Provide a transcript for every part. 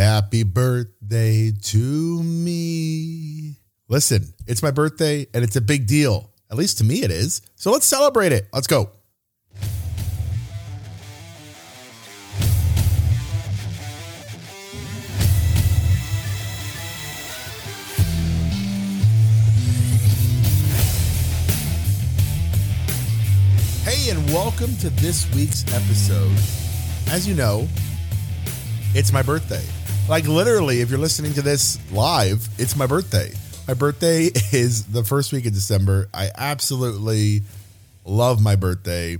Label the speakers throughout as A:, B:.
A: Happy birthday to me. Listen, it's my birthday and it's a big deal. At least to me, it is. So let's celebrate it. Let's go. Hey, and welcome to this week's episode. As you know, it's my birthday. Like literally, if you're listening to this live, it's my birthday. My birthday is the first week of December. I absolutely love my birthday.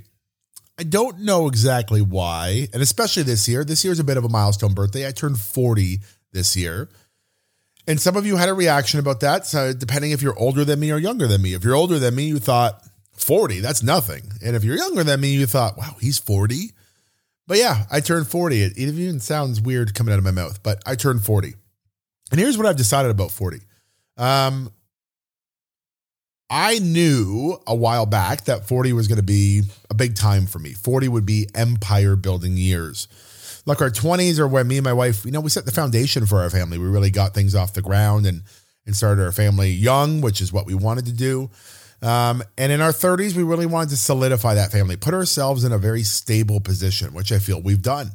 A: I don't know exactly why, and especially this year. This year is a bit of a milestone birthday. I turned 40 this year. And some of you had a reaction about that. So, depending if you're older than me or younger than me. If you're older than me, you thought 40, that's nothing. And if you're younger than me, you thought, wow, he's 40. But yeah, I turned 40. It, it even sounds weird coming out of my mouth, but I turned 40. And here's what I've decided about 40. Um, I knew a while back that 40 was going to be a big time for me. 40 would be empire building years. Like our 20s are when me and my wife, you know, we set the foundation for our family. We really got things off the ground and and started our family young, which is what we wanted to do. Um, and in our 30s, we really wanted to solidify that family, put ourselves in a very stable position, which I feel we've done.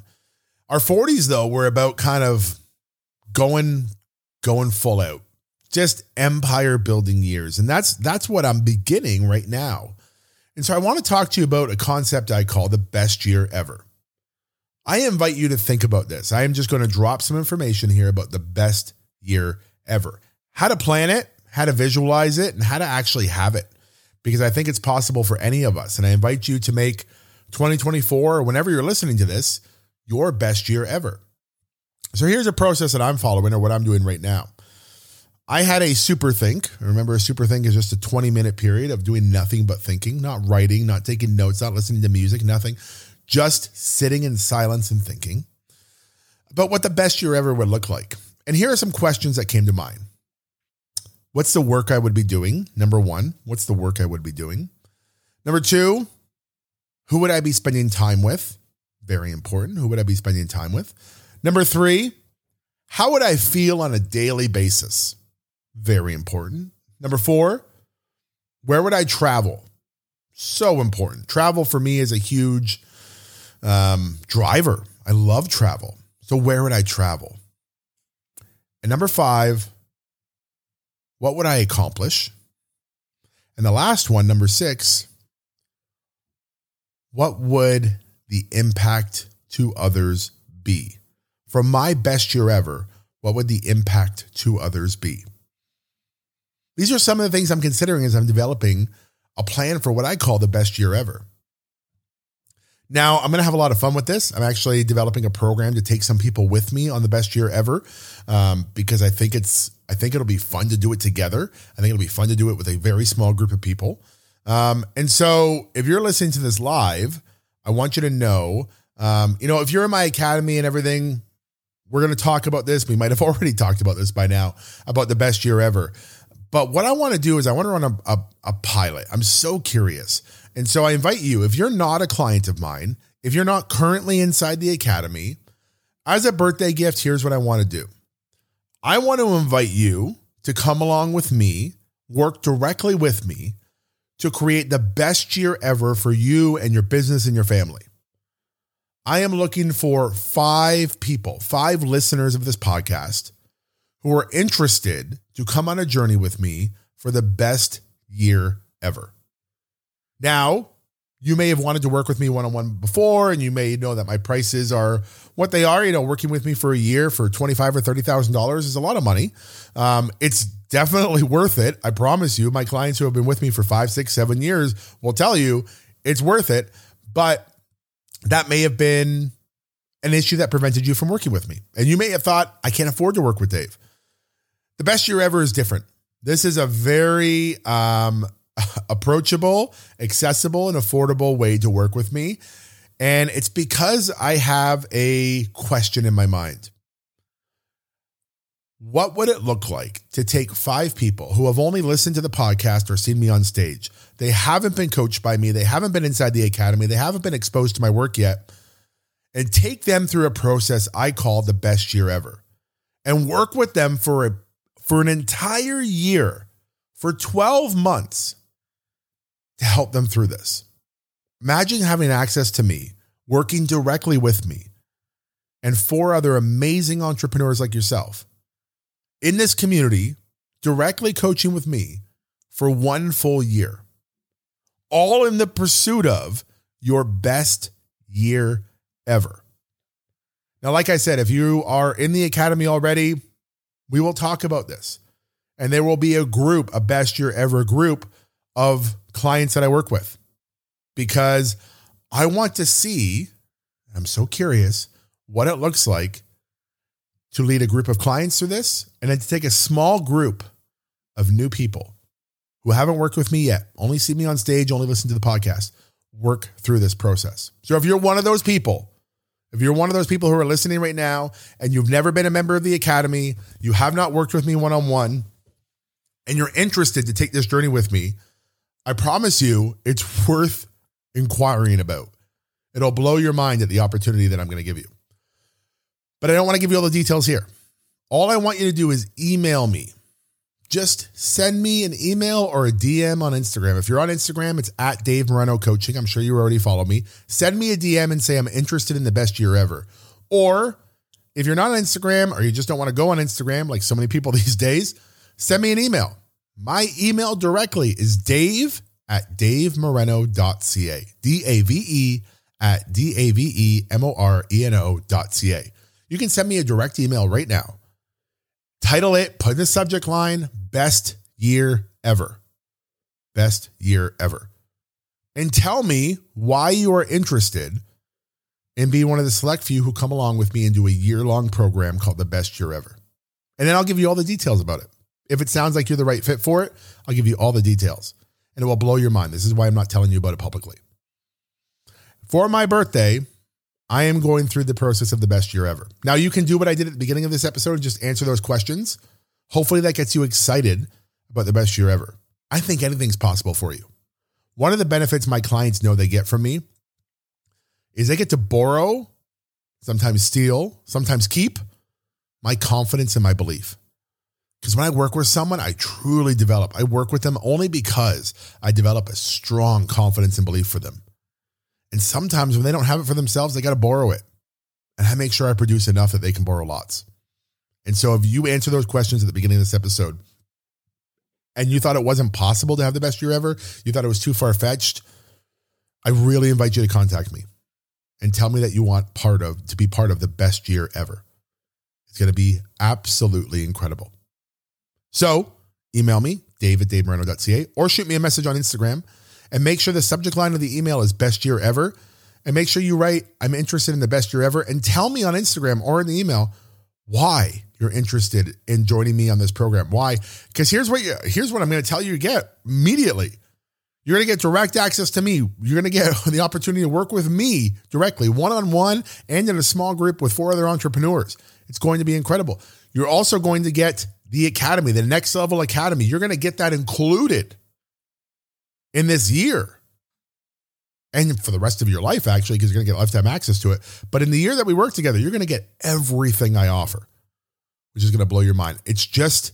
A: Our 40s, though, were about kind of going going full out, just empire building years, and that's that's what I'm beginning right now. And so I want to talk to you about a concept I call the best year ever. I invite you to think about this. I am just going to drop some information here about the best year ever, how to plan it, how to visualize it, and how to actually have it because I think it's possible for any of us. And I invite you to make 2024 or whenever you're listening to this your best year ever. So here's a process that I'm following or what I'm doing right now. I had a super think. Remember, a super think is just a 20 minute period of doing nothing but thinking, not writing, not taking notes, not listening to music, nothing, just sitting in silence and thinking about what the best year ever would look like. And here are some questions that came to mind. What's the work I would be doing? Number one, what's the work I would be doing? Number two, who would I be spending time with? Very important. Who would I be spending time with? Number three, how would I feel on a daily basis? Very important. Number four, where would I travel? So important. Travel for me is a huge um, driver. I love travel. So, where would I travel? And number five, what would I accomplish? And the last one, number six, what would the impact to others be? From my best year ever, what would the impact to others be? These are some of the things I'm considering as I'm developing a plan for what I call the best year ever. Now, I'm going to have a lot of fun with this. I'm actually developing a program to take some people with me on the best year ever um, because I think it's I think it'll be fun to do it together. I think it'll be fun to do it with a very small group of people. Um, and so, if you're listening to this live, I want you to know, um, you know, if you're in my academy and everything, we're going to talk about this. We might have already talked about this by now about the best year ever. But what I want to do is I want to run a, a, a pilot. I'm so curious. And so I invite you, if you're not a client of mine, if you're not currently inside the academy, as a birthday gift, here's what I want to do. I want to invite you to come along with me, work directly with me to create the best year ever for you and your business and your family. I am looking for five people, five listeners of this podcast who are interested to come on a journey with me for the best year ever. Now, you may have wanted to work with me one on one before, and you may know that my prices are what they are. You know, working with me for a year for twenty five or thirty thousand dollars is a lot of money. Um, it's definitely worth it. I promise you. My clients who have been with me for five, six, seven years will tell you it's worth it. But that may have been an issue that prevented you from working with me, and you may have thought I can't afford to work with Dave. The best year ever is different. This is a very um, approachable, accessible, and affordable way to work with me. And it's because I have a question in my mind. What would it look like to take five people who have only listened to the podcast or seen me on stage? They haven't been coached by me, they haven't been inside the academy, they haven't been exposed to my work yet, and take them through a process I call the best year ever. and work with them for a for an entire year, for 12 months help them through this. Imagine having access to me, working directly with me, and four other amazing entrepreneurs like yourself in this community, directly coaching with me for one full year, all in the pursuit of your best year ever. Now, like I said, if you are in the academy already, we will talk about this. And there will be a group, a best year ever group of clients that I work with because I want to see, I'm so curious what it looks like to lead a group of clients through this and then to take a small group of new people who haven't worked with me yet, only see me on stage, only listen to the podcast, work through this process. So if you're one of those people, if you're one of those people who are listening right now and you've never been a member of the academy, you have not worked with me one on one, and you're interested to take this journey with me, I promise you it's worth inquiring about. It'll blow your mind at the opportunity that I'm going to give you. But I don't want to give you all the details here. All I want you to do is email me. Just send me an email or a DM on Instagram. If you're on Instagram, it's at Dave Moreno Coaching. I'm sure you already follow me. Send me a DM and say I'm interested in the best year ever. Or if you're not on Instagram or you just don't want to go on Instagram like so many people these days, send me an email. My email directly is dave at davemoreno.ca. D A V E at D A V E M O R E N O.ca. You can send me a direct email right now. Title it, put in the subject line, best year ever. Best year ever. And tell me why you are interested in being one of the select few who come along with me and do a year long program called the best year ever. And then I'll give you all the details about it. If it sounds like you're the right fit for it, I'll give you all the details and it will blow your mind. This is why I'm not telling you about it publicly. For my birthday, I am going through the process of the best year ever. Now, you can do what I did at the beginning of this episode and just answer those questions. Hopefully, that gets you excited about the best year ever. I think anything's possible for you. One of the benefits my clients know they get from me is they get to borrow, sometimes steal, sometimes keep my confidence and my belief. Because when I work with someone, I truly develop. I work with them only because I develop a strong confidence and belief for them. And sometimes when they don't have it for themselves, they got to borrow it. And I make sure I produce enough that they can borrow lots. And so if you answer those questions at the beginning of this episode and you thought it wasn't possible to have the best year ever, you thought it was too far fetched, I really invite you to contact me and tell me that you want part of to be part of the best year ever. It's going to be absolutely incredible. So email me, dave at davemoreno.ca, or shoot me a message on Instagram and make sure the subject line of the email is best year ever. And make sure you write, I'm interested in the best year ever. And tell me on Instagram or in the email why you're interested in joining me on this program. Why? Because here's what you, here's what I'm going to tell you to get immediately. You're going to get direct access to me. You're going to get the opportunity to work with me directly, one on one, and in a small group with four other entrepreneurs. It's going to be incredible. You're also going to get the academy, the next level academy. You're going to get that included in this year and for the rest of your life, actually, because you're going to get lifetime access to it. But in the year that we work together, you're going to get everything I offer, which is going to blow your mind. It's just,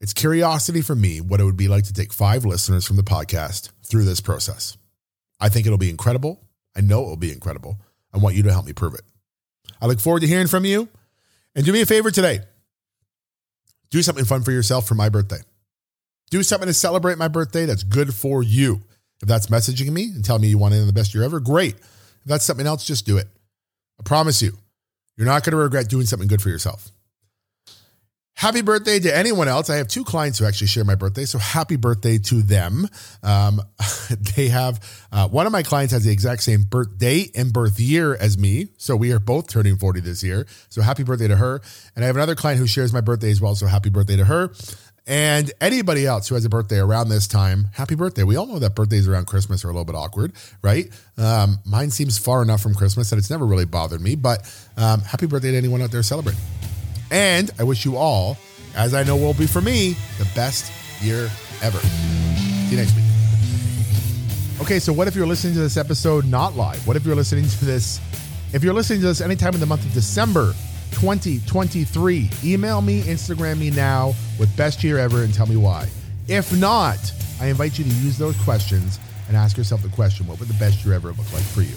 A: it's curiosity for me what it would be like to take five listeners from the podcast through this process. I think it'll be incredible. I know it will be incredible. I want you to help me prove it. I look forward to hearing from you. And do me a favor today do something fun for yourself for my birthday. Do something to celebrate my birthday that's good for you. If that's messaging me and telling me you want to end the best year ever, great. If that's something else, just do it. I promise you, you're not going to regret doing something good for yourself. Happy birthday to anyone else. I have two clients who actually share my birthday, so happy birthday to them. Um, they have uh, one of my clients has the exact same birthday and birth year as me, so we are both turning 40 this year. So happy birthday to her. And I have another client who shares my birthday as well, so happy birthday to her. And anybody else who has a birthday around this time, happy birthday. We all know that birthdays around Christmas are a little bit awkward, right? Um, mine seems far enough from Christmas that it's never really bothered me, but um, happy birthday to anyone out there celebrating. And I wish you all, as I know will be for me, the best year ever. See you next week. Okay, so what if you're listening to this episode not live? What if you're listening to this? If you're listening to this anytime in the month of December 2023. Email me, Instagram me now with best year ever and tell me why. If not, I invite you to use those questions and ask yourself the question what would the best year ever look like for you?